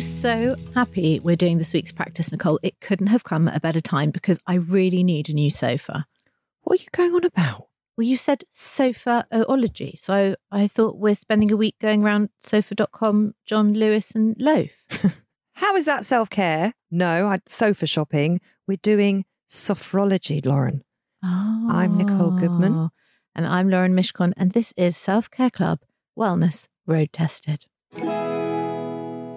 I'm so happy we're doing this week's practice, Nicole. It couldn't have come at a better time because I really need a new sofa. What are you going on about? Well, you said sofaology. So I thought we're spending a week going around sofa.com, John Lewis and Loaf. How is that self care? No, I'd sofa shopping. We're doing sophrology, Lauren. Oh. I'm Nicole Goodman. Ah, and I'm Lauren Mishkon. And this is Self Care Club Wellness Road Tested.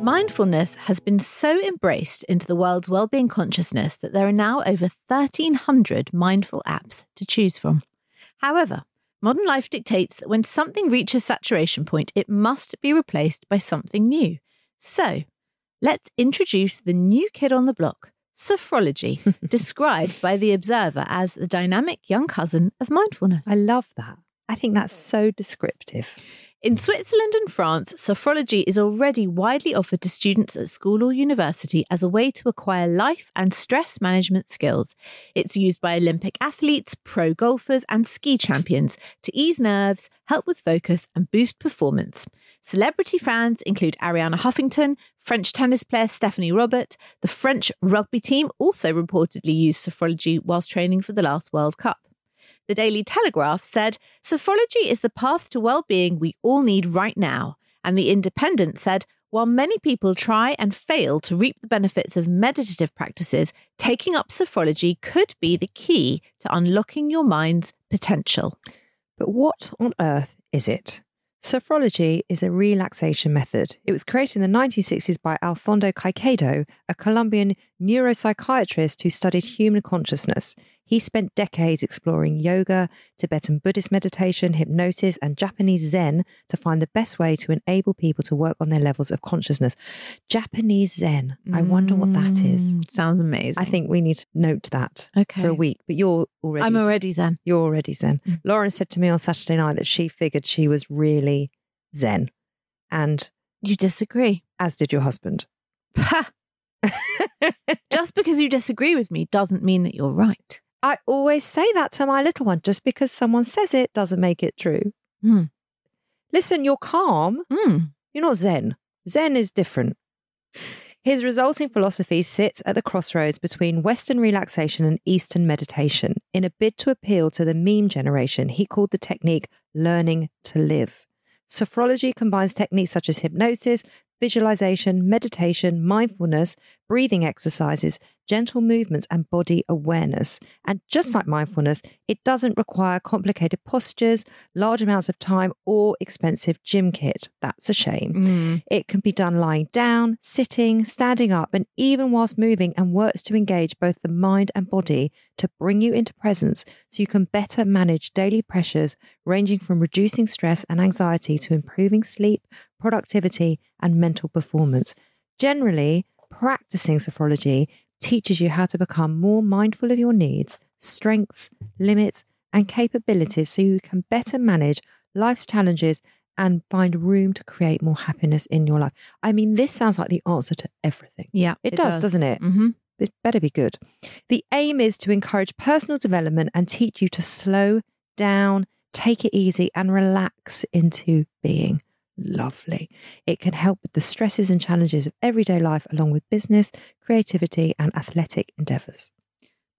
Mindfulness has been so embraced into the world's well-being consciousness that there are now over 1300 mindful apps to choose from. However, modern life dictates that when something reaches saturation point, it must be replaced by something new. So, let's introduce the new kid on the block, sophrology, described by the observer as the dynamic young cousin of mindfulness. I love that. I think that's so descriptive. In Switzerland and France, sophrology is already widely offered to students at school or university as a way to acquire life and stress management skills. It's used by Olympic athletes, pro golfers, and ski champions to ease nerves, help with focus, and boost performance. Celebrity fans include Arianna Huffington, French tennis player Stephanie Robert. The French rugby team also reportedly used sophrology whilst training for the last World Cup. The Daily Telegraph said, Sophrology is the path to well being we all need right now. And The Independent said, while many people try and fail to reap the benefits of meditative practices, taking up sophrology could be the key to unlocking your mind's potential. But what on earth is it? Sophrology is a relaxation method. It was created in the 1960s by Alfonso Caycedo, a Colombian neuropsychiatrist who studied human consciousness. He spent decades exploring yoga, Tibetan Buddhist meditation, hypnosis, and Japanese Zen to find the best way to enable people to work on their levels of consciousness. Japanese Zen. I wonder what that is. Mm, Sounds amazing. I think we need to note that Okay. for a week. But you're already I'm already Zen. you're already Zen. Mm. Lauren said to me on Saturday night that she figured she was really Zen. And You disagree. as did your husband. Just because you disagree with me doesn't mean that you're right. I always say that to my little one. Just because someone says it doesn't make it true. Hmm. Listen, you're calm. Mm. You're not Zen. Zen is different. His resulting philosophy sits at the crossroads between Western relaxation and Eastern meditation. In a bid to appeal to the meme generation, he called the technique learning to live. Sophrology combines techniques such as hypnosis, visualization, meditation, mindfulness, breathing exercises, gentle movements, and body awareness. And just like mindfulness, it doesn't require complicated postures, large amounts of time, or expensive gym kit. That's a shame. Mm. It can be done lying down, sitting, standing up, and even whilst moving, and works to engage both the mind and body to bring you into presence so you can better manage daily pressures, ranging from reducing stress and anxiety to improving sleep, productivity, and mental performance. Generally, practicing sophrology teaches you how to become more mindful of your needs, strengths, limits, and capabilities so you can better manage life's challenges and find room to create more happiness in your life. I mean, this sounds like the answer to everything. Yeah, It, does, doesn't it? Mm-hmm. This better be good. The aim is to encourage personal development and teach you to slow down, take it easy, and relax into being. Lovely. It can help with the stresses and challenges of everyday life, along with business, creativity, and athletic endeavors.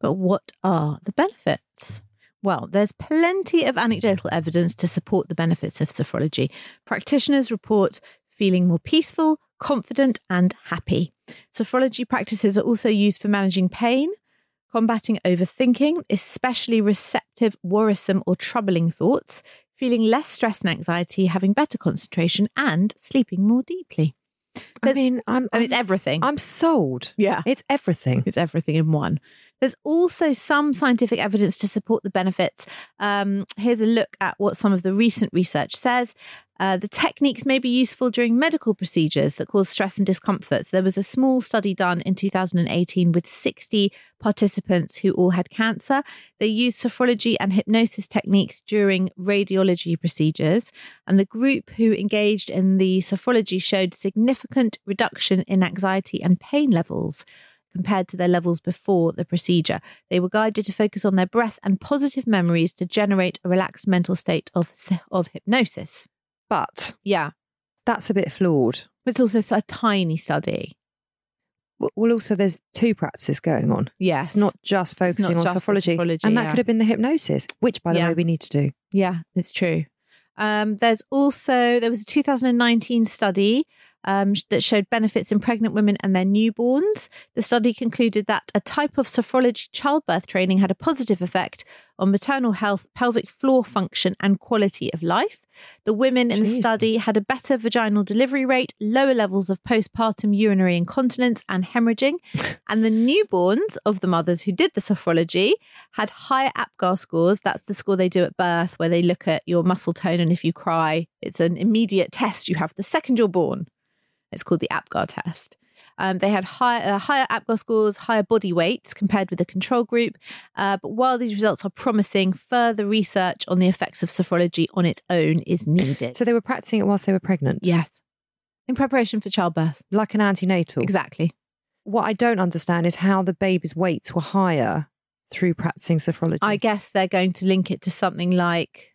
But what are the benefits? Well, there's plenty of anecdotal evidence to support the benefits of sophrology. Practitioners report feeling more peaceful, confident, and happy. Sophrology practices are also used for managing pain, combating overthinking, especially receptive, worrisome, or troubling thoughts, feeling less stress and anxiety, having better concentration, and sleeping more deeply. I mean, I'm, And it's everything. I'm sold. yeah. It's everything. It's everything in one. There's also some scientific evidence to support the benefits. Um, here's a look at what some of the recent research says. Uh, the techniques may be useful during medical procedures that cause stress and discomfort. So there was a small study done in 2018 with 60 participants who all had cancer. They used sophrology and hypnosis techniques during radiology procedures. And the group who engaged in the sophrology showed significant reduction in anxiety and pain levels compared to their levels before the procedure. They were guided to focus on their breath and positive memories to generate a relaxed mental state of, of hypnosis. But Yeah. that's a bit flawed. It's also a tiny study. Well, also, there's two practices going on. Yes. It's not just not focusing on just sophrology. sophrology, and that yeah. could have been the hypnosis, which, by the Yeah. way, we need to do. Yeah, it's true. Um, there's also there was a 2019 study um, that showed benefits in pregnant women and their newborns. The study concluded that a type of sophrology childbirth training had a positive effect on maternal health, pelvic floor function, and quality of life. The women in the study had a better vaginal delivery rate, lower levels of postpartum urinary incontinence and hemorrhaging, and the newborns of the mothers who did the sophrology had higher APGAR scores. That's the score they do at birth, where they look at your muscle tone, and if you cry, it's an immediate test you have the second you're born. It's called the APGAR test. Um, they had higher, uh, higher APGAR scores, higher body weights compared with the control group. Uh, but while these results are promising, further research on the effects of sophrology on its own is needed. So they were practicing it whilst they were pregnant, yes, in preparation for childbirth. like an antenatal. Exactly. What I don't understand is how the baby's weights were higher through practicing sophrology. I guess they're going to link it to something like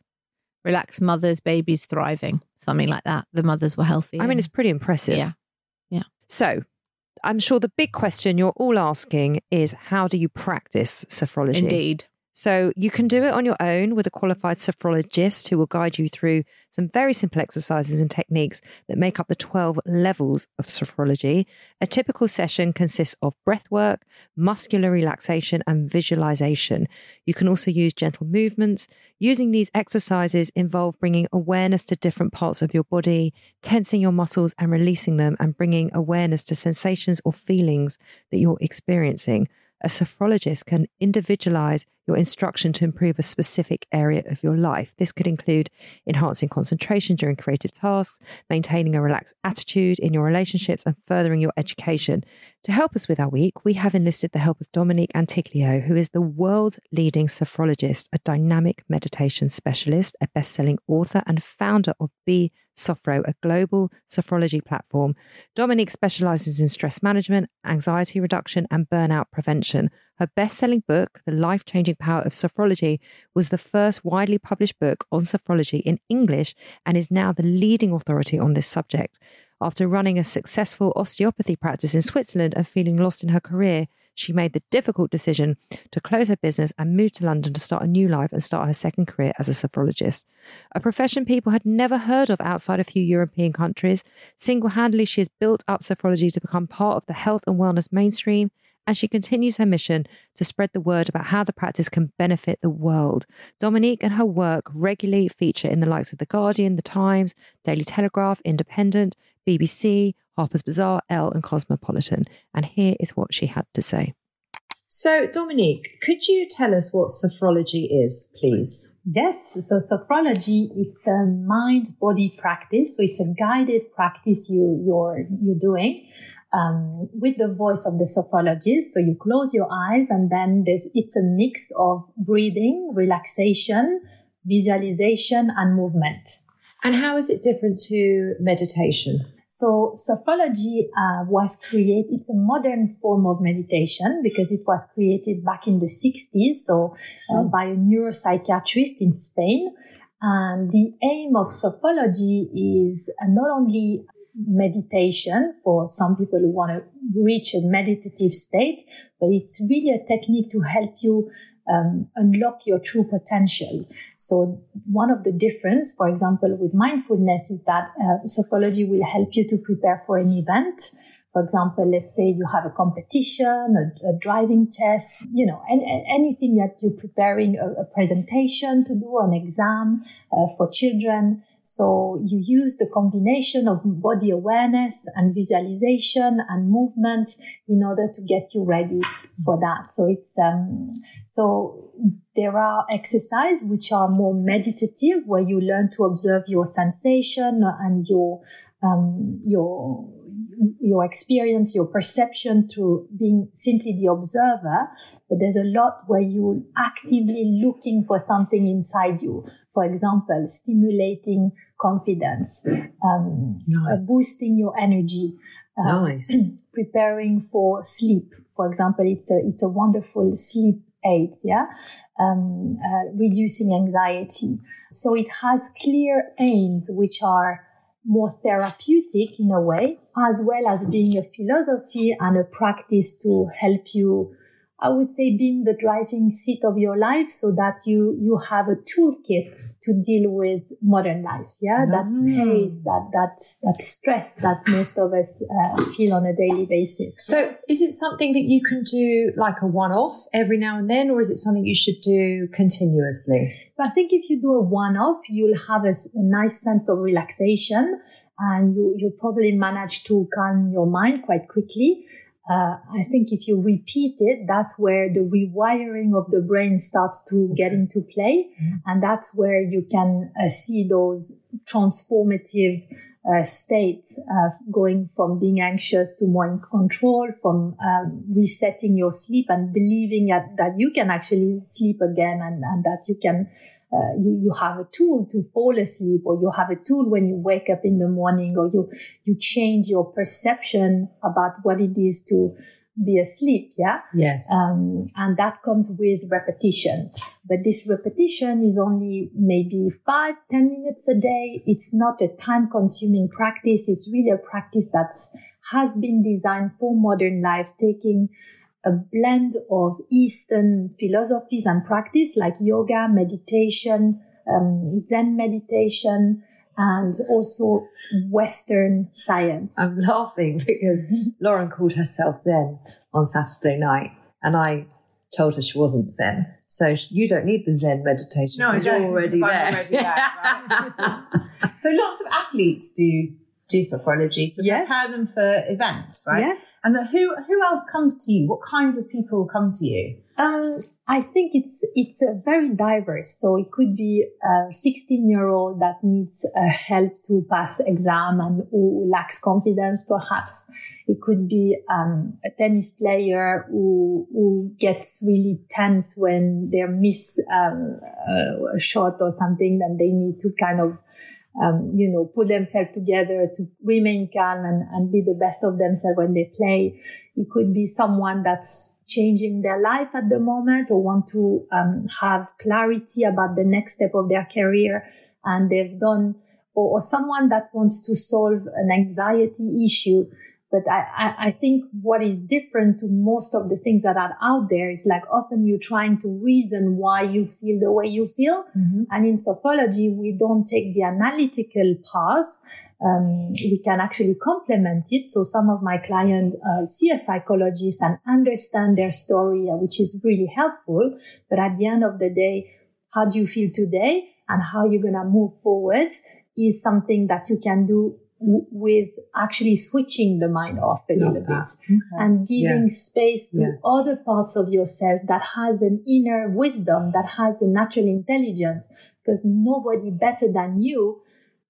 relaxed mothers, babies thriving, something like that. The mothers were healthy. I mean, it's pretty impressive. Yeah. Yeah. So I'm sure the big question you're all asking is how do you practice sophrology? indeed. So you can do it on your own with a qualified sophrologist who will guide you through some very simple exercises and techniques that make up the 12 levels of sophrology. A typical session consists of breath work, muscular relaxation, and visualization. You can also use gentle movements. Using these exercises involve bringing awareness to different parts of your body, tensing your muscles and releasing them, and bringing awareness to sensations or feelings that you're experiencing a sophrologist can individualize your instruction to improve a specific area of your life. This could include enhancing concentration during creative tasks, maintaining a relaxed attitude in your relationships, and furthering your education. To help us with our week, we have enlisted the help of Dominique Antiglio, who is the world's leading sophrologist, a dynamic meditation specialist, a best selling author, and founder of Be Sophro, a global sophrology platform. Dominique specializes in stress management, anxiety reduction, and burnout prevention. Her best selling book, The Life Changing Power of Sophrology, was the first widely published book on sophrology in English and is now the leading authority on this subject. After running a successful osteopathy practice in Switzerland and feeling lost in her career, she made the difficult decision to close her business and move to London to start a new life and start her second career as a sophrologist. A profession people had never heard of outside a few European countries. Single handedly, she has built up sophrology to become part of the health and wellness mainstream. And she continues her mission to spread the word about how the practice can benefit the world. Dominique and her work regularly feature in the likes of The Guardian, The Times, Daily Telegraph, Independent, BBC, Harper's Bazaar, Elle, and Cosmopolitan. And here is what she had to say. So, Dominique, could you tell us what sophrology is, please? Yes, so sophrology it's a mind body practice. So it's a guided practice you you're you're doing um, with the voice of the sophrologist. So you close your eyes and then there's it's a mix of breathing, relaxation, visualization, and movement. And how is it different to meditation? So sophrology uh, was created, it's a modern form of meditation because it was created back in the 60s. So uh, by a neuropsychiatrist in Spain. And the aim of sophrology is uh, not only meditation for some people who want to reach a meditative state, but it's really a technique to help you um, unlock your true potential. So one of the difference, for example, with mindfulness is that uh, sophrology will help you to prepare for an event. For example, let's say you have a competition, a, a driving test, you know, and, and anything that you're preparing a, a, presentation to do, an exam uh, for children. So you use the combination of body awareness and visualization and movement in order to get you ready for that. So it's, um, so there are exercises which are more meditative where you learn to observe your sensation and your, um, your, your experience, your perception through being simply the observer. But there's a lot where you're actively looking for something inside you. For example, stimulating confidence, um, uh, Nice. boosting your energy, uh, Nice. preparing for sleep. For example, it's a it's a wonderful sleep aid. Yeah, um, uh, reducing anxiety. So it has clear aims which are more therapeutic in a way, as well as being a philosophy and a practice to help you. I would say being the driving seat of your life so that you, you have a toolkit to deal with modern life. Yeah. That pace, that, that, that stress that most of us uh, feel on a daily basis. So, is it something that you can do like a one off every now and then, or is it something you should do continuously? So I think if you do a one-off, you'll have a nice sense of relaxation and you, you'll probably manage to calm your mind quite quickly. Uh, I think if you repeat it, that's where the rewiring of the brain starts to get into play. And that's where you can uh, see those transformative uh, states uh, going from being anxious to more in control, from um, resetting your sleep and believing that, that you can actually sleep again and, and that you can uh, you, you have a tool to fall asleep or you have a tool when you wake up in the morning or you you change your perception about what it is to be asleep yeah? Yes. um, and that comes with repetition. But this repetition is only maybe five ten minutes a day. It's not a time consuming practice. It's really a practice that's has been designed for modern life taking a blend of eastern philosophies and practice like yoga meditation um, zen meditation and also western science I'm laughing because Lauren called herself Zen on Saturday night, and I told her she wasn't Zen. So you don't need the Zen meditation. No, I because you're already because there. Already there, right? so lots of athletes do do sophrology to Yes. prepare them for events, right? yes And who who else comes to you? What kinds of people come to you? Um, I think it's it's uh, very diverse. So it could be a 16 year old that needs uh, help to pass exam and who lacks confidence, perhaps. It could be um, a tennis player who who gets really tense when they miss um, a, a shot or something, then they need to kind of um, you know, put themselves together to remain calm and, and be the best of themselves when they play. It could be someone that's changing their life at the moment or want to um, have clarity about the next step of their career and they've done or, or someone that wants to solve an anxiety issue but I, I, I think what is different to most of the things that are out there is like often you're trying to reason why you feel the way you feel and in sophrology, we don't take the analytical path. Um, we can actually complement it. So some of my clients uh, see a psychologist and understand their story, uh, which is really helpful. But at the end of the day, how do you feel today and how you're going to move forward is something that you can do w- with actually switching the mind off a Love little that. bit and giving space to Yeah. other parts of yourself that has an inner wisdom, that has a natural intelligence, because nobody better than you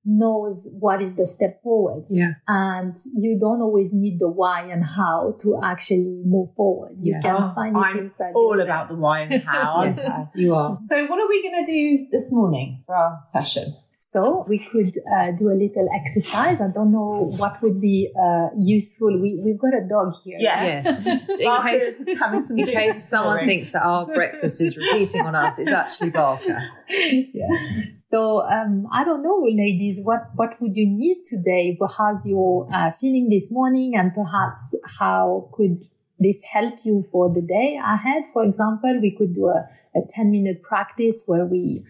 knows what is the step forward. Yeah. And you don't always need the why and how to actually move forward. You Yeah. can Oh, find it I'm inside all yourself. about the why and how. Yes, you are. So what are we going to do this morning for our session? So we could uh, do a little exercise. I don't know what would be uh, useful. We, we've got a dog here. Yes. In case, having some in case someone morning. thinks that our breakfast is repeating on us, it's actually Barker. yeah. So um, I don't know, ladies, what what would you need today? How's your uh, feeling this morning, and perhaps how could this help you for the day ahead? For example, we could do a, a ten minute practice where we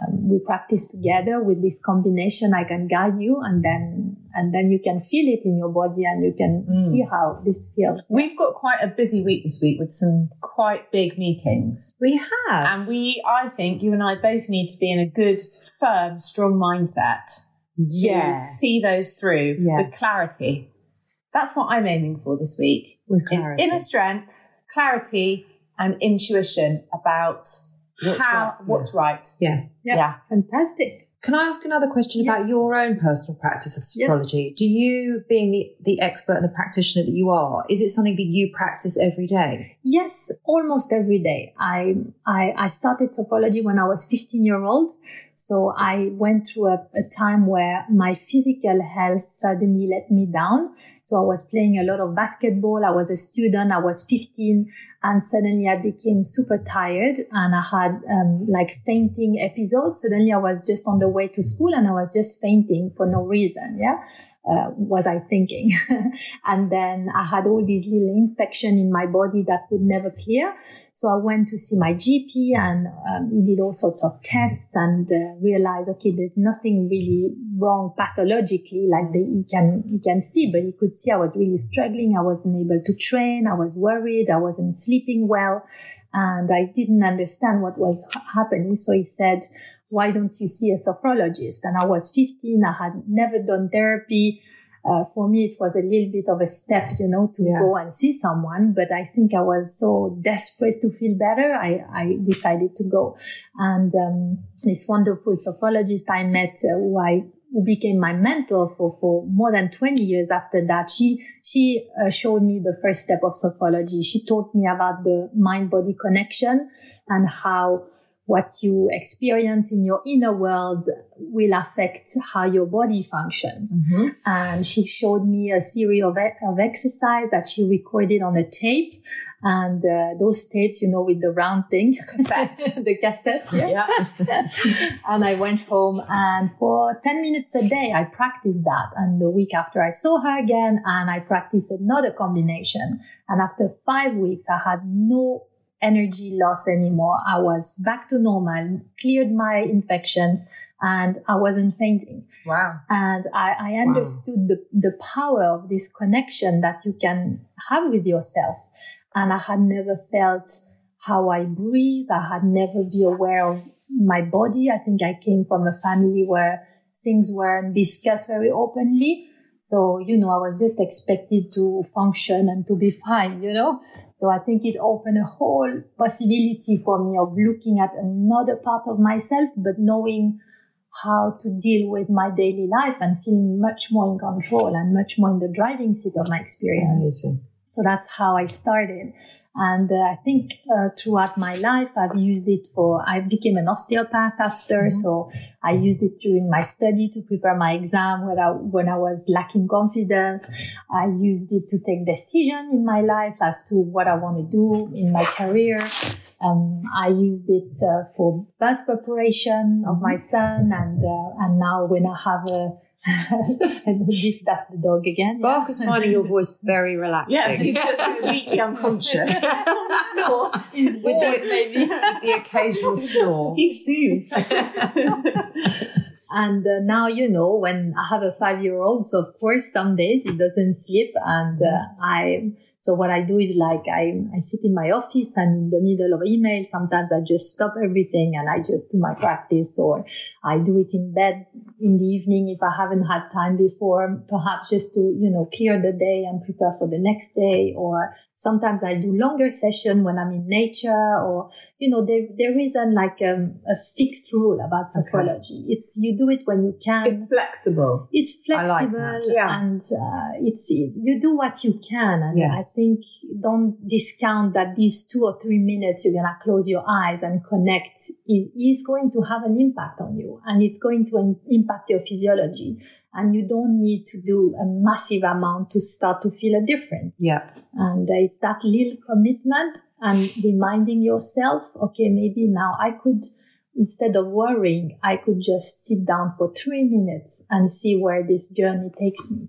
um, we practice together with this combination. I can guide you, and then and then you can feel it in your body, and you can Mm. see how this feels. We've got quite a busy week this week with some quite big meetings. We have. And we, I think you and I both need to be in a good, firm, strong mindset to yeah. see those through Yeah. with clarity. That's what I'm aiming for this week. With Is inner strength, clarity, and intuition about What's how right, what's right. yeah. Yeah. Yeah. Fantastic. Can I ask another question Yes. about your own personal practice of Yes. Do you, being the, the expert and the practitioner that you are, is it something that you practice every day? Yes, almost every day. I, I, I started sophrology when I was 15 year old. So I went through a, a time where my physical health suddenly let me down. So I was playing a lot of basketball. I was a student. I was 15 and suddenly I became super tired and I had um, like fainting episodes. Suddenly I was just on the way to school and I was just fainting for no reason. Yeah. Uh, was I thinking? and then I had all these little infection in my body that would never clear. So I went to see my GP and um, he did all sorts of tests and uh, realized, okay, there's nothing really wrong pathologically like the, he can, he can see, but he could see I was really struggling. I wasn't able to train. I was worried. I wasn't sleeping well and I didn't understand what was happening. So he said, why don't you see a sophrologist? And I was 15. I had never done therapy. Uh, for me, it was a little bit of a step, you know, to Yeah. go and see someone. But I think I was so desperate to feel better. I, I decided to go. And um, this wonderful sophrologist I met, uh, who I who became my mentor for, for more than 20 years after that. She, she uh, showed me the first step of sophrology. She taught me about the mind body connection and how what you experience in your inner world will affect how your body functions. And she showed me a series of, e- of exercise that she recorded on a tape. And uh, those tapes, you know, with the round thing, Cassette. the cassette, yeah. Yeah. and I went home and for 10 minutes a day, I practiced that. And the week after I saw her again and I practiced another combination. And after five weeks, I had no energy loss anymore. I was back to normal, cleared my infections and I wasn't fainting. Wow. And I, I understood the, the power of this connection that you can have with yourself. And I had never felt how I breathe. I had never been aware of my body. I think I came from a family where things weren't discussed very openly. So, you know, I was just expected to function and to be fine, you know? So I think it opened a whole possibility for me of looking at another part of myself, but knowing how to deal with my daily life and feeling much more in control and much more in the driving seat of my experience. Amazing. So that's how I started. And uh, I think uh, throughout my life, I've used it for, I became an osteopath after. So I used it during my study to prepare my exam when I, when I was lacking confidence. I used it to take decision in my life as to what I want to do in my career. Um, I used it uh, for birth preparation of my son, and uh, and now when I have a, if that's the dog again. yeah. Barker's finding your voice very relaxing. Yes, he's just completely unconscious. His With the- maybe. the occasional snore. He's soothed. And uh, now, you know, when I have a five year old, so of course, some days it doesn't sleep. And uh, I, so what I do is like, I, I sit in my office and in the middle of email, sometimes I just stop everything and I just do my practice or I do it in bed in the evening if I haven't had time before, perhaps just to, you know, clear the day and prepare for the next day. Or sometimes I do longer session when I'm in nature or, you know, there, there isn't like um, a fixed rule about Okay. sophrology. It's, you do it when you can. it's flexible. It's like flexible that. Yeah. and uh, it's it, you do what you can and Yes. I think don't discount that these two or three minutes you're gonna close your eyes and connect is is going to have an impact on you and it's going to impact your physiology and you don't need to do a massive amount to start to feel a difference Yeah. and uh, it's that little commitment and reminding yourself, okay, maybe now I could, instead of worrying, I could just sit down for three minutes and see where this journey takes me.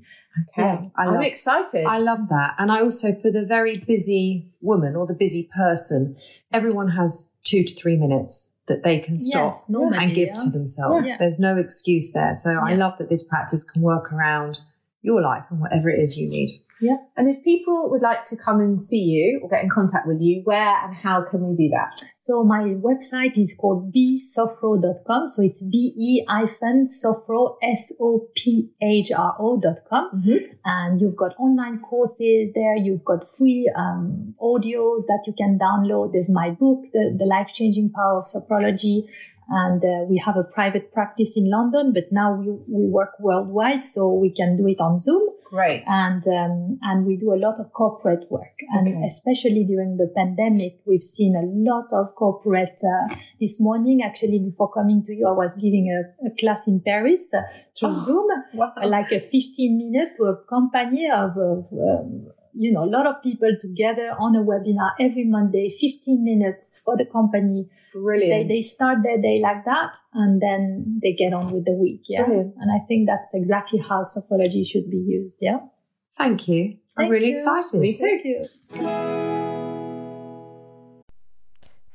Okay. Yeah. I I'm love- excited. I love that. And I also, for the very busy woman or the busy person, everyone has two to three minutes that they can stop Yes, normally, and give yeah. to themselves. Yeah. There's no excuse there. So I love that this practice can work around your life and whatever it is you need. Yeah. And if people would like to come and see you or get in contact with you, where and how can we do that? So my website is called bsophro.com. So it's B-E hyphen sophro, S-O-P-H-R-O dot com. Mm-hmm. And you've got online courses there. You've got free um, audios that you can download. There's my book, The, the Life Changing Power of Sophrology. And uh, we have a private practice in London, but now we, we work worldwide, so we can do it on Zoom. Great. And um, and we do a lot of corporate work, and Okay. especially during the pandemic, we've seen a lot of corporate. Uh, this morning, actually, before coming to you, I was giving a, a class in Paris uh, through Oh. Zoom, Wow. like a 15 minute to a company of, of um, you know, a lot of people together on a webinar every Monday, 15 minutes for the company. They, Brilliant. they start their day like that and then they get on with the week. Yeah. Brilliant. And I think that's exactly how sophrology should be used. Yeah. Thank you. I'm really you. excited. Me too. Thank you.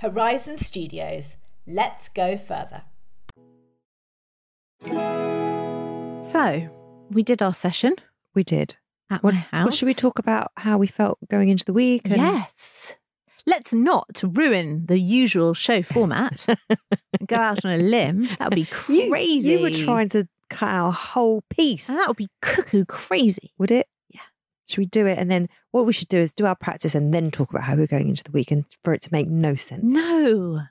Horizon Studios. Let's go further. So, we did our session We did. at What, my house. what should we talk about? How we felt going into the week? and- Yes. Let's not ruin the usual show format. go out on a limb. That would be You- crazy. You, were trying to cut out a whole piece. And that would be cuckoo crazy. Would it? Should we do it? And then what we should do is do our practice and then talk about how we're going into the week and for it to make no sense. No.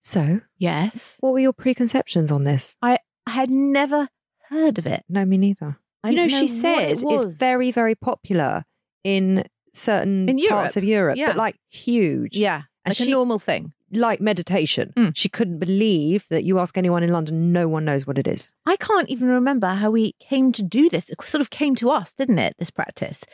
So, Yes. what were your preconceptions on this? I had never heard of it. No, me neither. I you know, didn't she said it it's very, very popular in certain In parts of Europe, Yeah. but like huge. Yeah. And Like she- a normal thing. Like meditation. Mm. She couldn't believe that you ask anyone in London, no one knows what it is. I can't even remember how we came to do this. It sort of came to us, didn't it, this practice?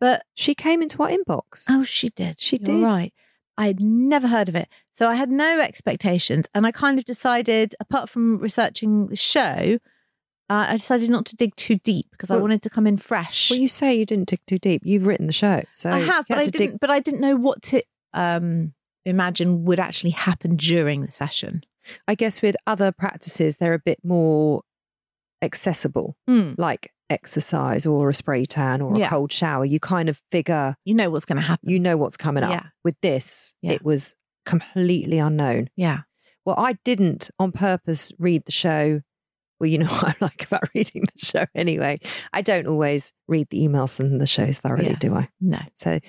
But She came into our inbox. oh, she did. She You're did. right. I had never heard of it. So I had no expectations. And I kind of decided, apart from researching the show, uh, I decided not to dig too deep because I wanted to come in fresh. Well, you say you didn't dig too deep. You've written the show. So I have, but I didn't. dig- But I didn't know what to um, imagine would actually happen during the session. I guess with other practices, they're a bit more accessible, Hmm. like exercise or a spray tan or Yeah. a cold shower. You kind of figure You know what's going to happen. you know what's coming up. Yeah. With this, Yeah. it was completely unknown. Yeah. Well, I didn't on purpose read the show. Well, you know what I like about reading the show anyway. I don't always read the emails and the shows thoroughly, do I? No. So,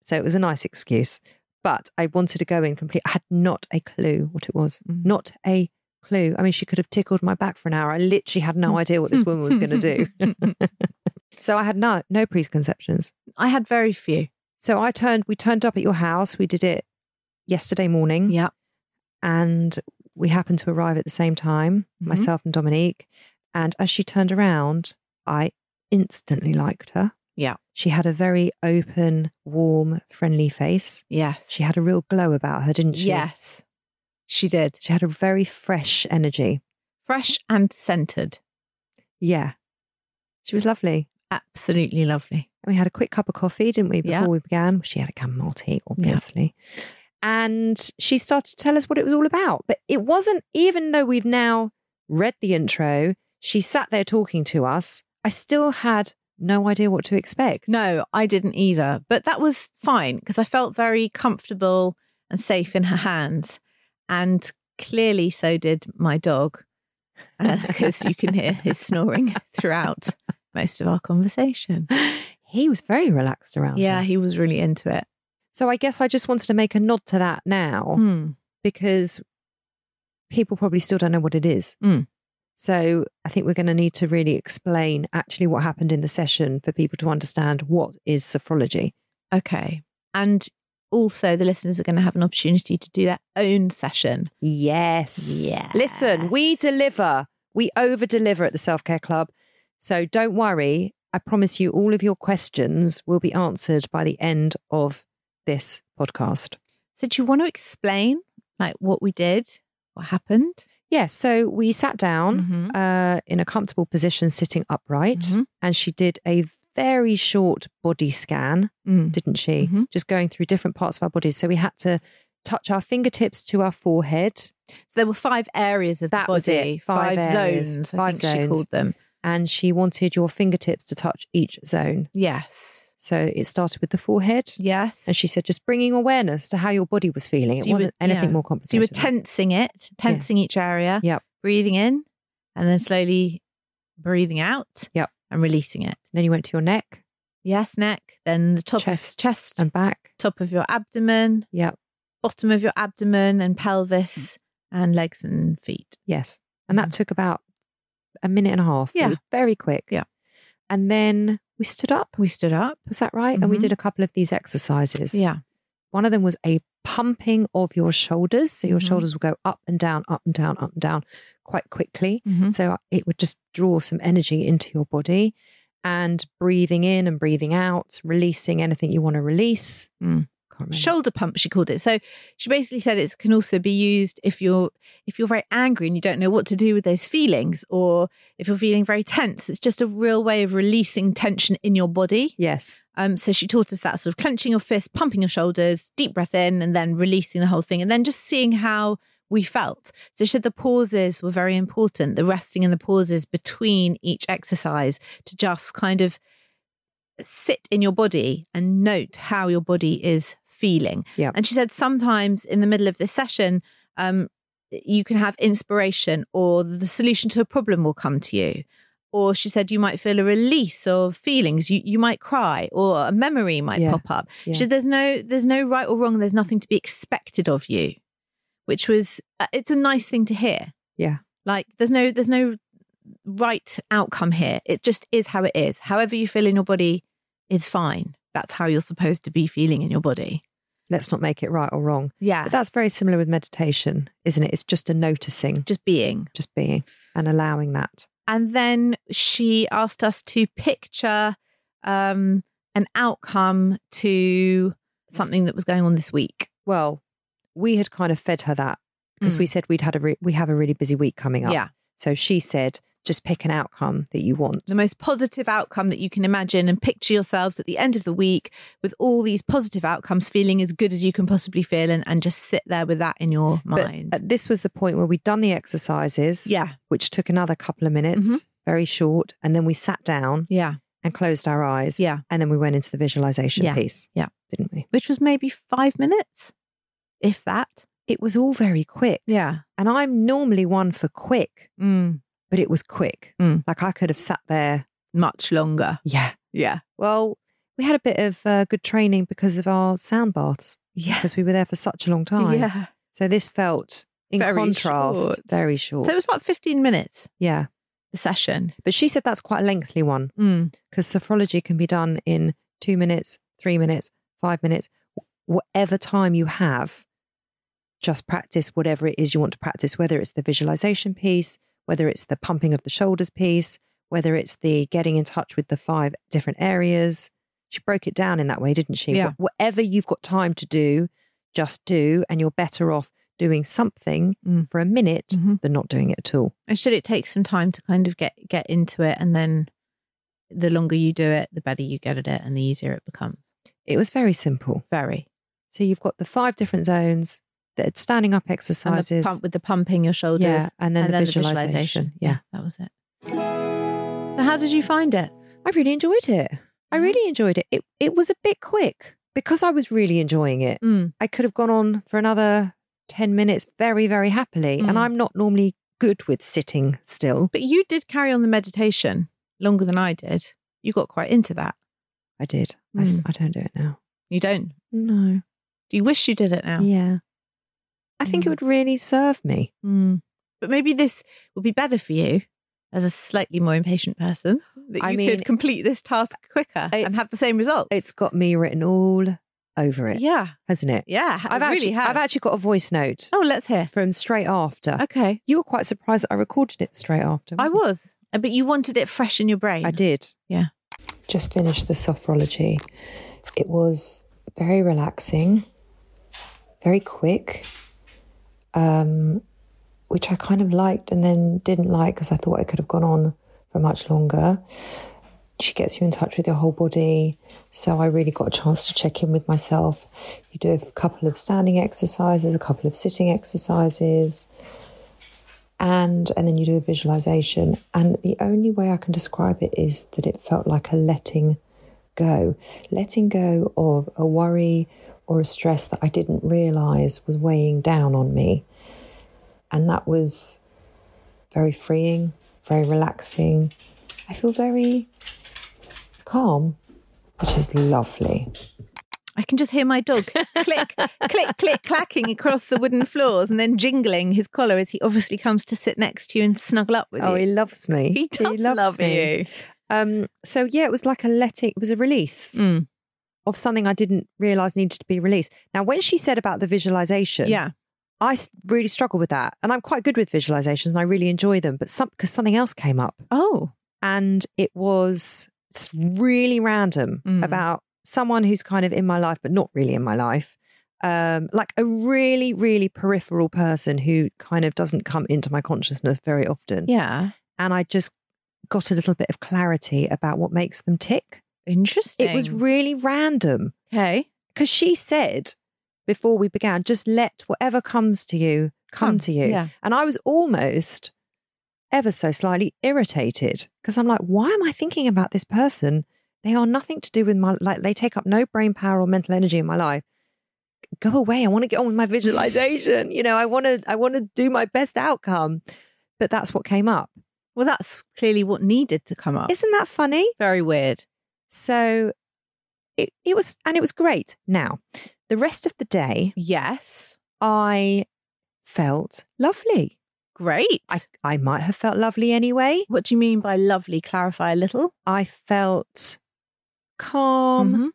so it was a nice excuse. But I wanted to go in complete. I had not a clue what it was. Mm. Not a clue. I mean, she could have tickled my back for an hour. I literally had no idea what this woman was going to do. so I had no no preconceptions. I had very few. So I turned. We turned up at your house. We did it yesterday morning, Yeah. and we happened to arrive at the same time. Mhm. Myself and Dominique. And as she turned around, I instantly liked her. Yeah. She had a very open, warm, friendly face. Yes. She had a real glow about her, didn't she? Yes. She did. She had a very fresh energy. Fresh and centered. Yeah. She was lovely. Absolutely lovely. And we had a quick cup of coffee, didn't we, before Yeah. we began? She had a chamomile tea, obviously. And she started to tell us what it was all about. But it wasn't, even though we've now read the intro, she sat there talking to us. I still had no idea what to expect. No, I didn't either. But that was fine because I felt very comfortable and safe in her hands. And clearly, so did my dog because you can hear his snoring throughout most of our conversation. He was very relaxed around Yeah, her. he was really into it. So I guess I just wanted to make a nod to that now Hmm. because people probably still don't know what it is. Mm. So I think we're going to need to really explain actually what happened in the session for people to understand what is sophrology. Okay. And also, the listeners are going to have an opportunity to do their own session. Yes. Yes. Listen, we deliver. We over deliver at the Self Care Club. So don't worry. I promise you all of your questions will be answered by the end of this podcast. So, do you want to explain like what we did, what happened? Yeah, so we sat down Mhm. uh, in a comfortable position, sitting upright, Mhm. and she did a very short body scan, Mm. didn't she? Mhm. Just going through different parts of our bodies. So we had to touch our fingertips to our forehead, So there were five areas of That the was body, it. Five areas. zones. I Five think she called them. and she wanted your fingertips to touch each zone. Yes, So it started with the forehead, yes. and she said just bringing awareness to how your body was feeling. So it wasn't anything yeah. more complicated. So you were tensing it, tensing each area. Yep. Breathing in, and then slowly breathing out. Yep. And releasing it. And Then you went to your neck Yes, neck. Then the top Chest. chest, and back. top of your abdomen, Yep. bottom of your abdomen, and pelvis, mm. and legs and feet. Yes. And that mm. took about a minute and a half. Yeah. It was very quick. Yeah. And then we stood up. We stood up. Was that right? And we Mhm. did a couple of these exercises. Yeah. One of them was a pumping of your shoulders. So your Mhm. shoulders will go up and down, up and down, up and down quite quickly. Mhm. So it would just draw some energy into your body and breathing in and breathing out, releasing anything you want to release. Mm. Shoulder pump she called it. So she basically said it can also be used if you're if you're very angry and you don't know what to do with those feelings or if you're feeling very tense. It's just a real way of releasing tension in your body. Yes. um so she taught us that sort of clenching your fist pumping your shoulders deep breath in and then releasing the whole thing and then just seeing how we felt. So she said the pauses were very important the resting and the pauses between each exercise to just kind of sit in your body and note how your body is feeling. Yeah. And she said sometimes in the middle of this session, um, you can have inspiration or the solution to a problem will come to you. Or she said you might feel a release of feelings. You you might cry or a memory might Yeah. pop up. Yeah. She said there's no there's no right or wrong. There's nothing to be expected of you, which was uh, it's a nice thing to hear. Yeah. Like there's no there's no right outcome here. It just is how it is. However you feel in your body is fine. That's how you're supposed to be feeling in your body. Let's not make it right or wrong. Yeah. But that's very similar with meditation, isn't it? It's just a noticing, just being. just being and allowing that. And then she asked us to picture um, an outcome to something that was going on this week. Well, we had kind of fed her that because we said we'd had a re- we have a really busy week coming up. Mm. Yeah. So she said, just pick an outcome that you want. The most positive outcome that you can imagine and picture yourselves at the end of the week with all these positive outcomes feeling as good as you can possibly feel and, and just sit there with that in your mind. uh, this was the point where we'd done the exercises, yeah. which took another couple of minutes, Mhm. very short, and then we sat down Yeah. and closed our eyes, Yeah. and then we went into the visualization Yeah. piece, Yeah. didn't we? Which was maybe five minutes, if that. It was all very quick, Yeah. and I'm normally one for quick, Mm. But it was quick. Mm. Like I could have sat there, Much longer. yeah. Yeah. Well, we had a bit of uh, good training because of our sound baths Yeah. because we were there for such a long time. Yeah. So this felt, in Very contrast, short. very short. So it was about 15 minutes, yeah. the session. But she said that's quite a lengthy one Mm. because sophrology can be done in two minutes, three minutes, five minutes, whatever time you have. Just practice whatever it is you want to practice, whether it's the visualization piece, whether it's the pumping of the shoulders piece, whether it's the getting in touch with the five different areas. She broke it down in that way, didn't she? Yeah. Whatever you've got time to do, just do, and you're better off doing something Mm. for a minute Mhm. than not doing it at all. And should it take some time to kind of get get into it and then the longer you do it, the better you get at it and the easier it becomes. It was very simple. Very. So you've got the five different zones, standing up And the exercises. pump with the pumping your shoulders. yeah, and then and the then visualization. Yeah. Yeah. that was it. So how did you find it? I really enjoyed it. I Mhm. really enjoyed it. It it was a bit quick because I was really enjoying it. Mm. I could have gone on for another 10 minutes very, very happily. Mm. And I'm not normally good with sitting still. But you did carry on the meditation longer than I did. You got quite into that. I did. I s I Mm. I, don't do it now. You don't. No. Do you wish you did it now? Yeah. I think Mm. it would really serve me. Mm. But maybe this would be better for you as a slightly more impatient person. That I you mean, could complete this task quicker and have the same result. It's got me written all over it, yeah, hasn't it? yeah. I've it actually, really has. I've actually got a voice note Oh, let's hear. from straight after. Okay, You were quite surprised that I recorded it straight after. I weren't you? was, Uh, but you wanted it fresh in your brain. I did. Yeah. Just finished the sophrology. It was very relaxing, very quick, um, which I kind of liked and then didn't like because I thought it could have gone on for much longer. She gets you in touch with your whole body. So I really got a chance to check in with myself. You do a couple of standing exercises, a couple of sitting exercises and and then you do a visualization and the only way i can describe it is that it felt like a letting go letting go of a worry or a stress that i didn't realize was weighing down on me and that was very freeing very relaxing i feel very calm which is lovely I can just hear my dog click, click, click, clacking across the wooden floors and then jingling his collar as he obviously comes to sit next to you and snuggle up with oh you. Oh, he loves me He does loves love me. you. um so yeah it was like a letting it was a release Mm, of something I didn't realize needed to be released. Now, when she said about the visualization, yeah. I really struggle with that, and I'm quite good with visualizations, and I really enjoy them. But some because something else came up, Oh, and it was it's really random Mm. about someone who's kind of in my life, but not really in my life. Um, like a really, really peripheral person who kind of doesn't come into my consciousness very often. yeah. And I just got a little bit of clarity about what makes them tick. Interesting. It was really random. okay. because she said before we began, just let whatever comes to you come, Come, to you. yeah. And I was almost ever so slightly irritated because I'm like, why am I thinking about this person? They are nothing to do with my like. They take up no brain power or mental energy in my life. Go away. I want to get on with my visualization. you know, I want to. I want to do my best outcome. But that's what came up. Well, that's clearly what needed to come up. Isn't that funny? Very weird. So it, it was, and it was great. Now, the rest of the day, Yes. I felt lovely. Great. I, I might have felt lovely anyway. what do you mean by lovely? Clarify a little. I felt calm, Mhm.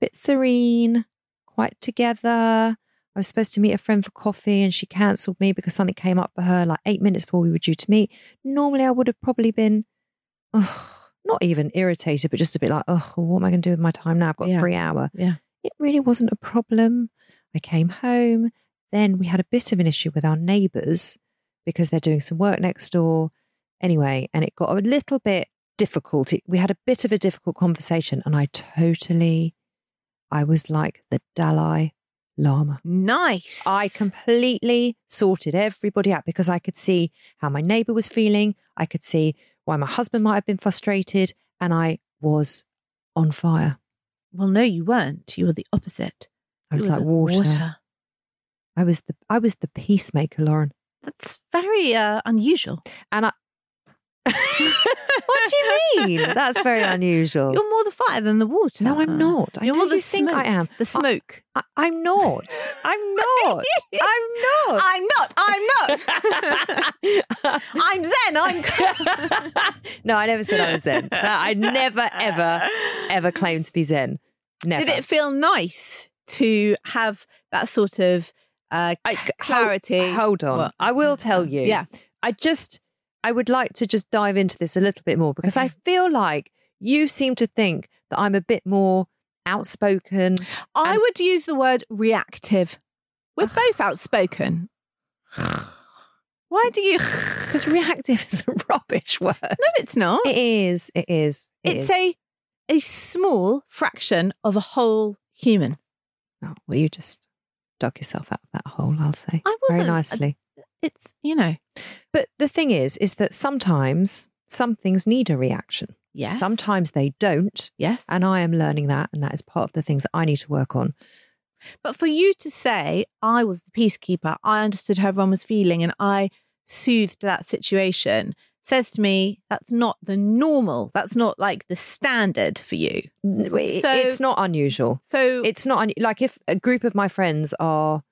bit serene, quite together. I was supposed to meet a friend for coffee and she cancelled me because something came up for her like eight minutes before we were due to meet. Normally, I would have probably been, oh, not even irritated, but just a bit like, oh, what am I going to do with my time now? I've got Yeah. three hour. Yeah. It really wasn't a problem. I came home. Then we had a bit of an issue with our neighbours because they're doing some work next door. Anyway, and it got a little bit difficult. We had a bit of a difficult conversation, and I totally, I was like the Dalai Lama. Nice. I completely sorted everybody out because I could see how my neighbour was feeling. I could see why my husband might have been frustrated, and I was on fire. Well, no, you weren't. You were the opposite. I was like the water. I was the I was the peacemaker, Lauren. That's very uh, unusual. And I. what do you mean? That's very unusual. You're more the fire than the water. no, I'm not. I You're more the you smoke. think I am. The smoke. I, I'm not. I'm not. I'm not. I'm not. I'm not. I'm Zen. I'm. No, I never said I was Zen. I never, ever, ever claimed to be Zen. Never. Did it feel nice to have that sort of uh, I- clarity? Hold on. What? I will tell you. Yeah. I just, I would like to just dive into this a little bit more because I feel like you seem to think that I'm a bit more outspoken. I And- would use the word reactive. We're both outspoken. Why do you? Because reactive is a rubbish word. No, it's not. It is. It is. It it's is. a a small fraction of a whole human. Oh, well, you just dug yourself out of that hole, I'll say. I Very wasn't. Very nicely. It's you know, But the thing is, is that sometimes some things need a reaction. yes, Sometimes they don't. yes. And I am learning that. And that is part of the things that I need to work on. But for you to say I was the peacekeeper, I understood how everyone was feeling, and I soothed that situation, says to me that's not the normal. That's not like the standard for you. It- So- it's not unusual. So It's not un- like if a group of my friends are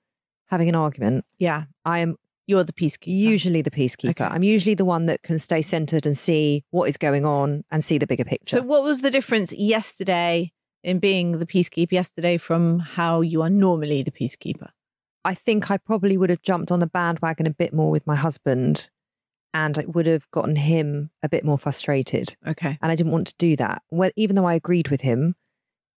having an argument, yeah, I am you're the peacekeeper. usually the peacekeeper. Okay. I'm usually the one that can stay centered and see what is going on and see the bigger picture. So, what was the difference yesterday in being the peacekeeper yesterday from how you are normally the peacekeeper? I think I probably would have jumped on the bandwagon a bit more with my husband and it would have gotten him a bit more frustrated. Okay. And I didn't want to do that. Well, even though I agreed with him,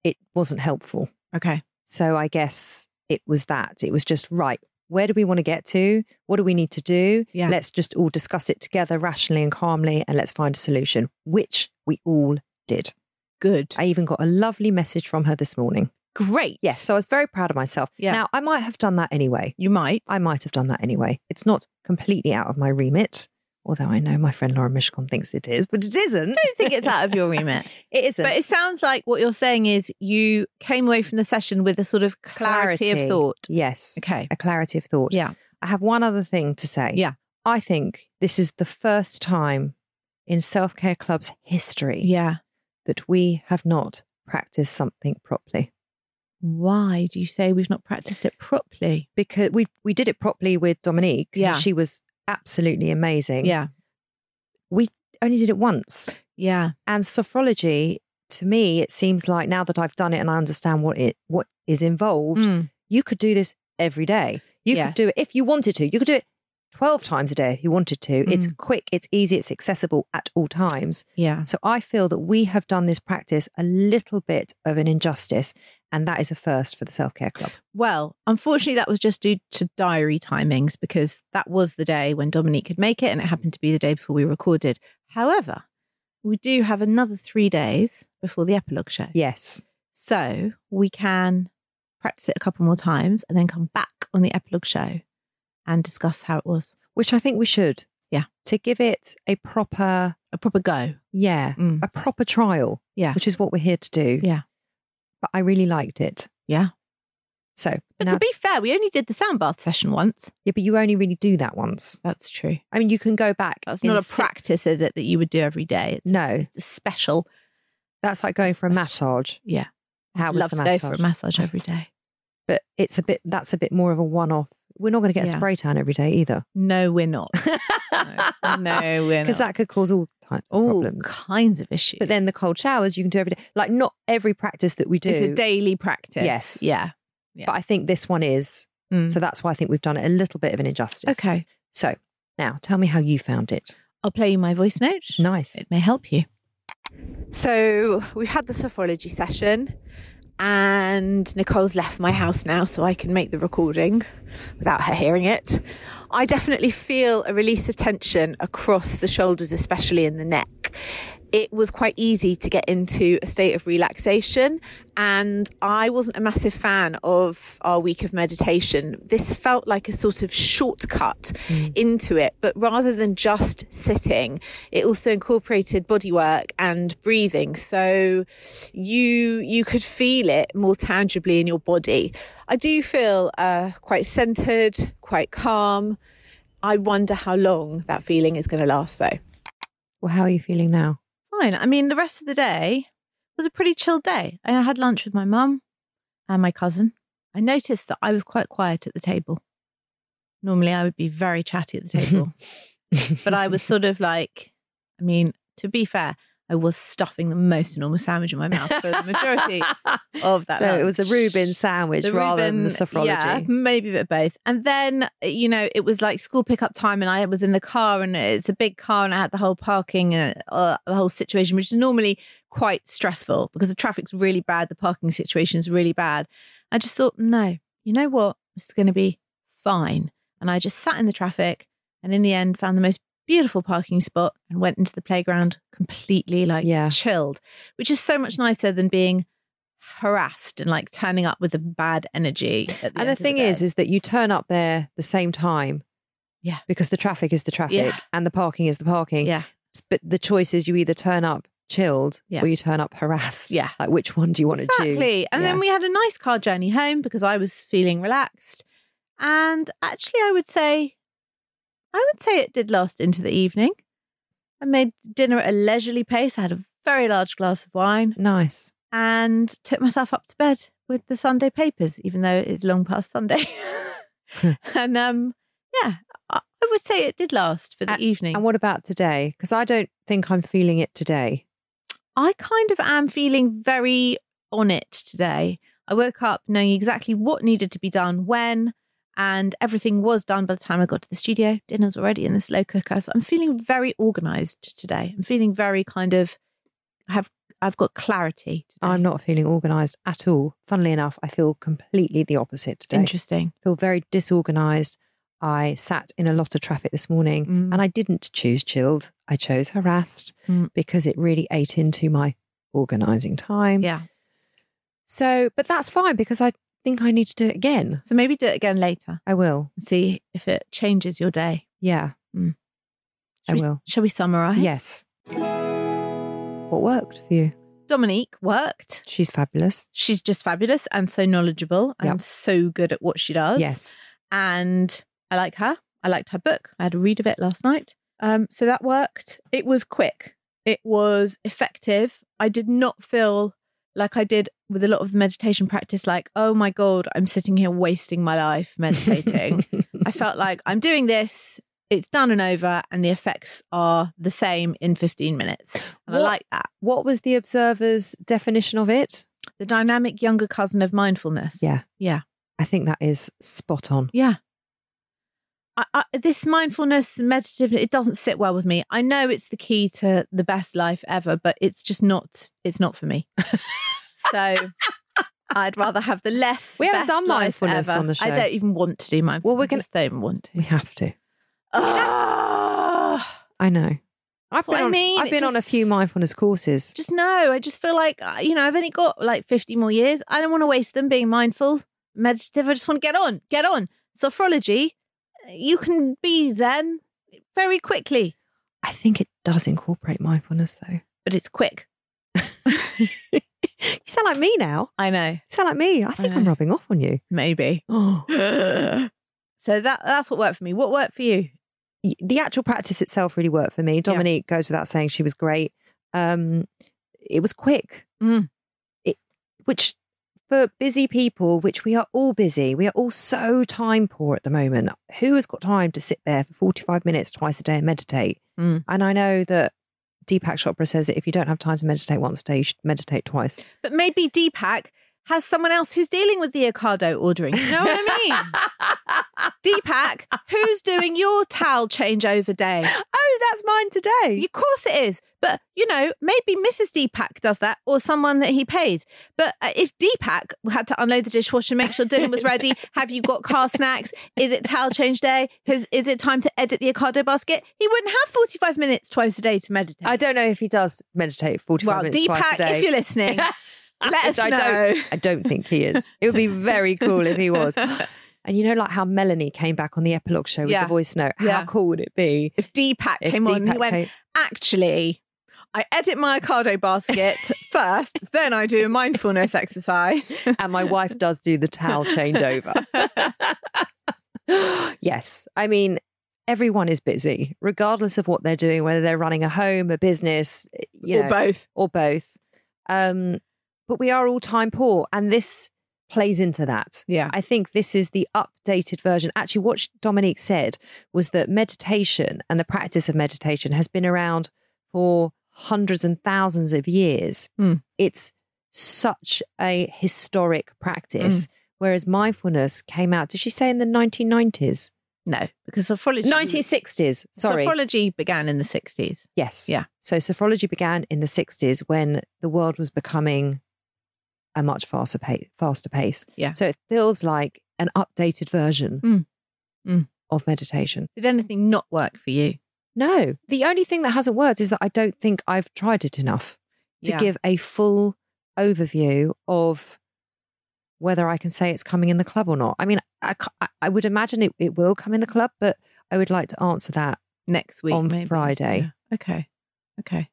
it wasn't helpful. Okay. So I guess it was that. It was just, right, where do we want to get to? What do we need to do? Yeah. Let's just all discuss it together rationally and calmly and let's find a solution, which we all did. Good. I even got a lovely message from her this morning. Great. Yes. So I was very proud of myself. Yeah. Now, I might have done that anyway. You might. I might have done that anyway. It's not completely out of my remit, although I know my friend Laura Mishcon thinks it is, but it isn't. I don't think it's out of your remit. it isn't. But it sounds like what you're saying is you came away from the session with a sort of clarity, of thought. Yes. Okay. A clarity of thought. Yeah. I have one other thing to say. Yeah. I think this is the first time in Self Care Club's history Yeah. that we have not practiced something properly. Why do you say we've not practiced it properly? Because we we did it properly with Dominique. Yeah. She was absolutely amazing. Yeah. We only did it once. Yeah. And sophrology, to me, it seems like now that I've done it and I understand what it what is involved, Mm. you could do this every day. You Yes. could do it if you wanted to. You could do it 12 times a day if you wanted to. It's Mm. quick, it's easy, it's accessible at all times. Yeah. So I feel that we have done this practice a little bit of an injustice, and that is a first for the Self Care Club. Well, unfortunately, that was just due to diary timings because that was the day when Dominique could make it, and it happened to be the day before we recorded. However, we do have another three days before the epilogue show. Yes. So we can practice it a couple more times and then come back on the epilogue show and discuss how it was. Which I think we should. Yeah. To give it a proper, A proper go. yeah, Mm. a proper trial, Yeah. which is what we're here to do. Yeah. But I really liked it. Yeah. So, But now, to be fair, we only did the sound bath session once. yeah, but you only really do that once. That's true. I mean, you can go back. That's not a six- practice, is it, that you would do every day? It's No. It's a special. That's like going for a massage. Yeah. How I'd was love the to massage? go for a massage every day. But it's a bit. That's a bit more of a one-off. We're not going to get a spray tan every day either, No, we're not. No, no we're not. because that could cause all types of all problems. kinds of issues. But then the cold showers you can do every day. Like not every practice that we do. it's a daily practice. Yes. Yeah. yeah. But I think this one is. Mm. So that's why I think we've done it a little bit of an injustice. Okay. So now tell me how you found it. I'll play you my voice note. Nice. It may help you. So we've had the sophrology session, and Nicole's left my house now, so I can make the recording without her hearing it. I definitely feel a release of tension across the shoulders, especially in the neck. It was quite easy to get into a state of relaxation, and I wasn't a massive fan of our week of meditation. This felt like a sort of shortcut mm. into it, but rather than just sitting, it also incorporated body work and breathing. So you you could feel it more tangibly in your body. I do feel uh, quite centered, quite calm. I wonder how long that feeling is going to last, though. Well, how are you feeling now? Fine. I mean, the rest of the day was a pretty chill day. I had lunch with my mum and my cousin. I noticed that I was quite quiet at the table. Normally, I would be very chatty at the table, but I was sort of like, I mean, to be fair, I was stuffing the most enormous sandwich in my mouth for the majority of that. so it was the lunch. Reuben sandwich The rather than the Reuben- sophrology. Yeah, maybe a bit of both. And then, you know, it was like school pickup time and I was in the car and it's a big car and I had the whole parking, uh, uh, the whole situation, which is normally quite stressful because the traffic's really bad. The parking situation is really bad. I just thought, no, you know what? This is going to be fine. And I just sat in the traffic and in the end found the most beautiful parking spot and went into the playground completely like Yeah. chilled, which is so much nicer than being harassed and like turning up with a bad energy. At the and the thing day. is, is that you turn up there the same time. Yeah. Because the traffic is the traffic Yeah. and the parking is the parking. yeah, But the choice is you either turn up chilled Yeah. or you turn up harassed. Yeah. Like which one do you want to choose? exactly. And then we had a nice car journey home because I was feeling relaxed. And actually, I would say, I would say it did last into the evening. I made dinner at a leisurely pace. I had a very large glass of wine Nice. and took myself up to bed with the Sunday papers, even though it's long past Sunday. and um, yeah, I would say it did last for the A- evening. And what about today? Because I don't think I'm feeling it today. I kind of am feeling very on it today. I woke up knowing exactly what needed to be done when, and everything was done by the time I got to the studio. Dinner's already in the slow cooker. So I'm feeling very organized today. I'm feeling very kind of have I've got clarity today. I'm not feeling organised at all. Funnily enough, I feel completely the opposite today. interesting. feel very disorganised. I sat in a lot of traffic this morning Mm. and I didn't choose chilled. I chose harassed Mm. because it really ate into my organising time. Yeah. So, but that's fine because I think I need to do it again. So maybe do it again later I will. see if it changes your day. Yeah. Shall I we, will. Shall we summarize? Yes. What worked for you? Dominique worked. She's fabulous. She's just fabulous and so knowledgeable and Yep. so good at what she does. Yes. and I like her. I liked her book. I had a read of it last night. Um, so that worked. It was quick. It was effective. I did not feel like I did with a lot of the meditation practice, like, oh my God, I'm sitting here wasting my life meditating. I felt like I'm doing this, it's done and over, and the effects are the same in 15 minutes. And I like that. what was the observer's definition of it? The dynamic younger cousin of mindfulness. Yeah. Yeah. I think that is spot on. Yeah. I, I, this mindfulness meditative it doesn't sit well with me. I know it's the key to the best life ever, but it's just not it's not for me. so I'd rather have the less. We haven't done mindfulness ever. on the show. I don't even want to do mindfulness. Well, we're gonna- just don't want to. We have to. Ah. I know. I've been, I on, mean. I've been on a few mindfulness courses. just no. I just feel like uh, you know I've only got like fifty more years. I don't want to waste them being mindful, meditative. I just want to get on, get on. Sophrology, you can be Zen very quickly, I think it does incorporate mindfulness, though. but it's quick. you sound like me now. I know, You sound like me. I think I'm rubbing off on you. maybe. Oh. so that that's what worked for me. What worked for you? The actual practice itself really worked for me. Dominique goes without saying she was great. Um, it was quick, Mm. it, which for busy people, which we are all busy, we are all so time poor at the moment. Who has got time to sit there for 45 minutes twice a day and meditate? Mm. And I know that Deepak Chopra says that if you don't have time to meditate once a day, you should meditate twice. But maybe Deepak has someone else who's dealing with the Ocado ordering. You know what I mean? Deepak, who's doing your towel changeover day? Oh, that's mine today. Of course it is. But, you know, maybe Mrs. Deepak does that or someone that he pays. But uh, if Deepak had to unload the dishwasher, make sure dinner was ready, have you got car snacks? Is it towel change day? Is, is it time to edit the Ocado basket? He wouldn't have 45 minutes twice a day to meditate. I don't know if he does meditate 45 Well, minutes twice a Deepak, day. if you're listening, let us I know. Don't, I don't think he is. It would be very cool if he was. And you know, like how Melanie came back on the epilogue show with Yeah. the voice note. How Yeah. cool would it be If Deepak if came on, he went, came- actually, I edit my Ocado basket first, then I do a mindfulness exercise. and my wife does do the towel changeover. yes. I mean, everyone is busy, regardless of what they're doing, whether they're running a home, a business, you or know, both. or both. Um, but we are all time poor, and this plays into that. Yeah. I think this is the updated version. Actually, what Dominique said was that meditation and the practice of meditation has been around for hundreds and thousands of years. Mm. It's such a historic practice. Whereas mindfulness came out, did she say in the 1990s? No, because sophrology. 1960s. Sorry. Sophrology began in the 60s. Yes. Yeah. So sophrology began in the 60s when the world was becoming a much faster pace, faster pace. Yeah. So it feels like an updated version Mm. Mm. of meditation. Did anything not work for you? No. The only thing that hasn't worked is that I don't think I've tried it enough to Yeah. give a full overview of whether I can say it's coming in the club or not. I mean, I, I- would imagine it, it will come in the club, but I would like to answer that. Next week On maybe. Friday. Yeah. Okay. Okay.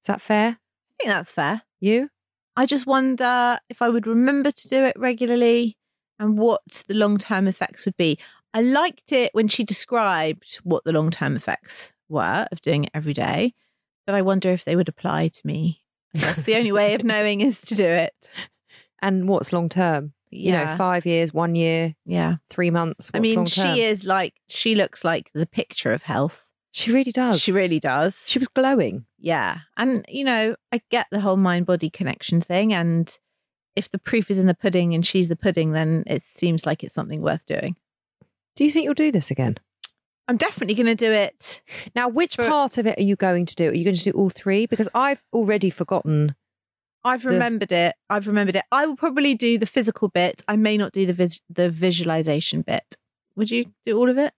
Is that fair? I think that's fair. You? I just wonder if I would remember to do it regularly and what the long term effects would be. I liked it when she described what the long term effects were of doing it every day, but I wonder if they would apply to me. Guess the only way of knowing is to do it. And what's long term? You know, five years, one year, yeah. three months. I mean, she is like, she looks like the picture of health. She really does. She really does. She was glowing. Yeah. And, you know, I get the whole mind body connection thing. And if the proof is in the pudding and she's the pudding, then it seems like it's something worth doing. Do you think you'll do this again? I'm definitely going to do it. Now, which But- part of it are you going to do? Are you going to do all three? Because I've already forgotten. I've The- remembered it. I've remembered it. I will probably do the physical bit. I may not do the vis- the visualization bit. Would you do all of it?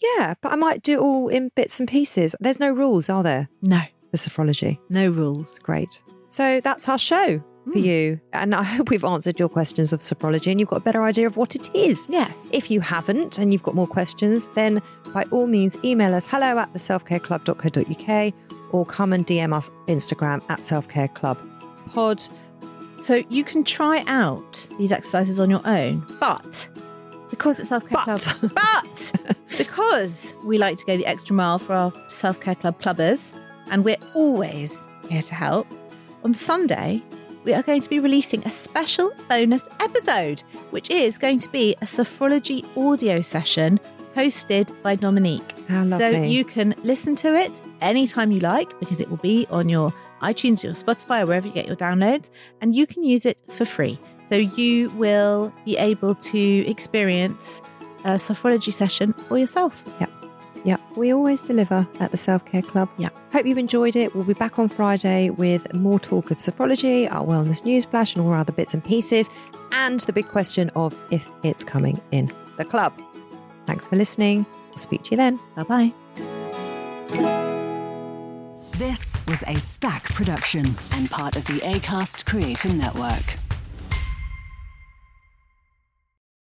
Yeah, but I might do it all in bits and pieces. There's no rules, are there, No, The sophrology? no rules. Great. So that's our show for Mm. you. And I hope we've answered your questions of sophrology and you've got a better idea of what it is. Yes. If you haven't and you've got more questions, then by all means email us hello at the selfcareclub.co.uk or come and DM us Instagram at selfcareclubpod. So you can try out these exercises on your own, but because it's self care But. club, but because we like to go the extra mile for our self care club clubbers, and we're always here to help. On Sunday, we are going to be releasing a special bonus episode, which is going to be a sophrology audio session hosted by Dominique. How So you can listen to it anytime you like because it will be on your iTunes, your Spotify, or wherever you get your downloads, and you can use it for free. So you will be able to experience a sophrology session for yourself. Yeah, we always deliver at the Self Care Club. Yeah. Hope you've enjoyed it. We'll be back on Friday with more talk of sophrology, our wellness news flash, and all our other bits and pieces, and the big question of if it's coming in the club. Thanks for listening. We'll speak to you then. Bye bye. This was a Stack production and part of the ACAST Creator Network.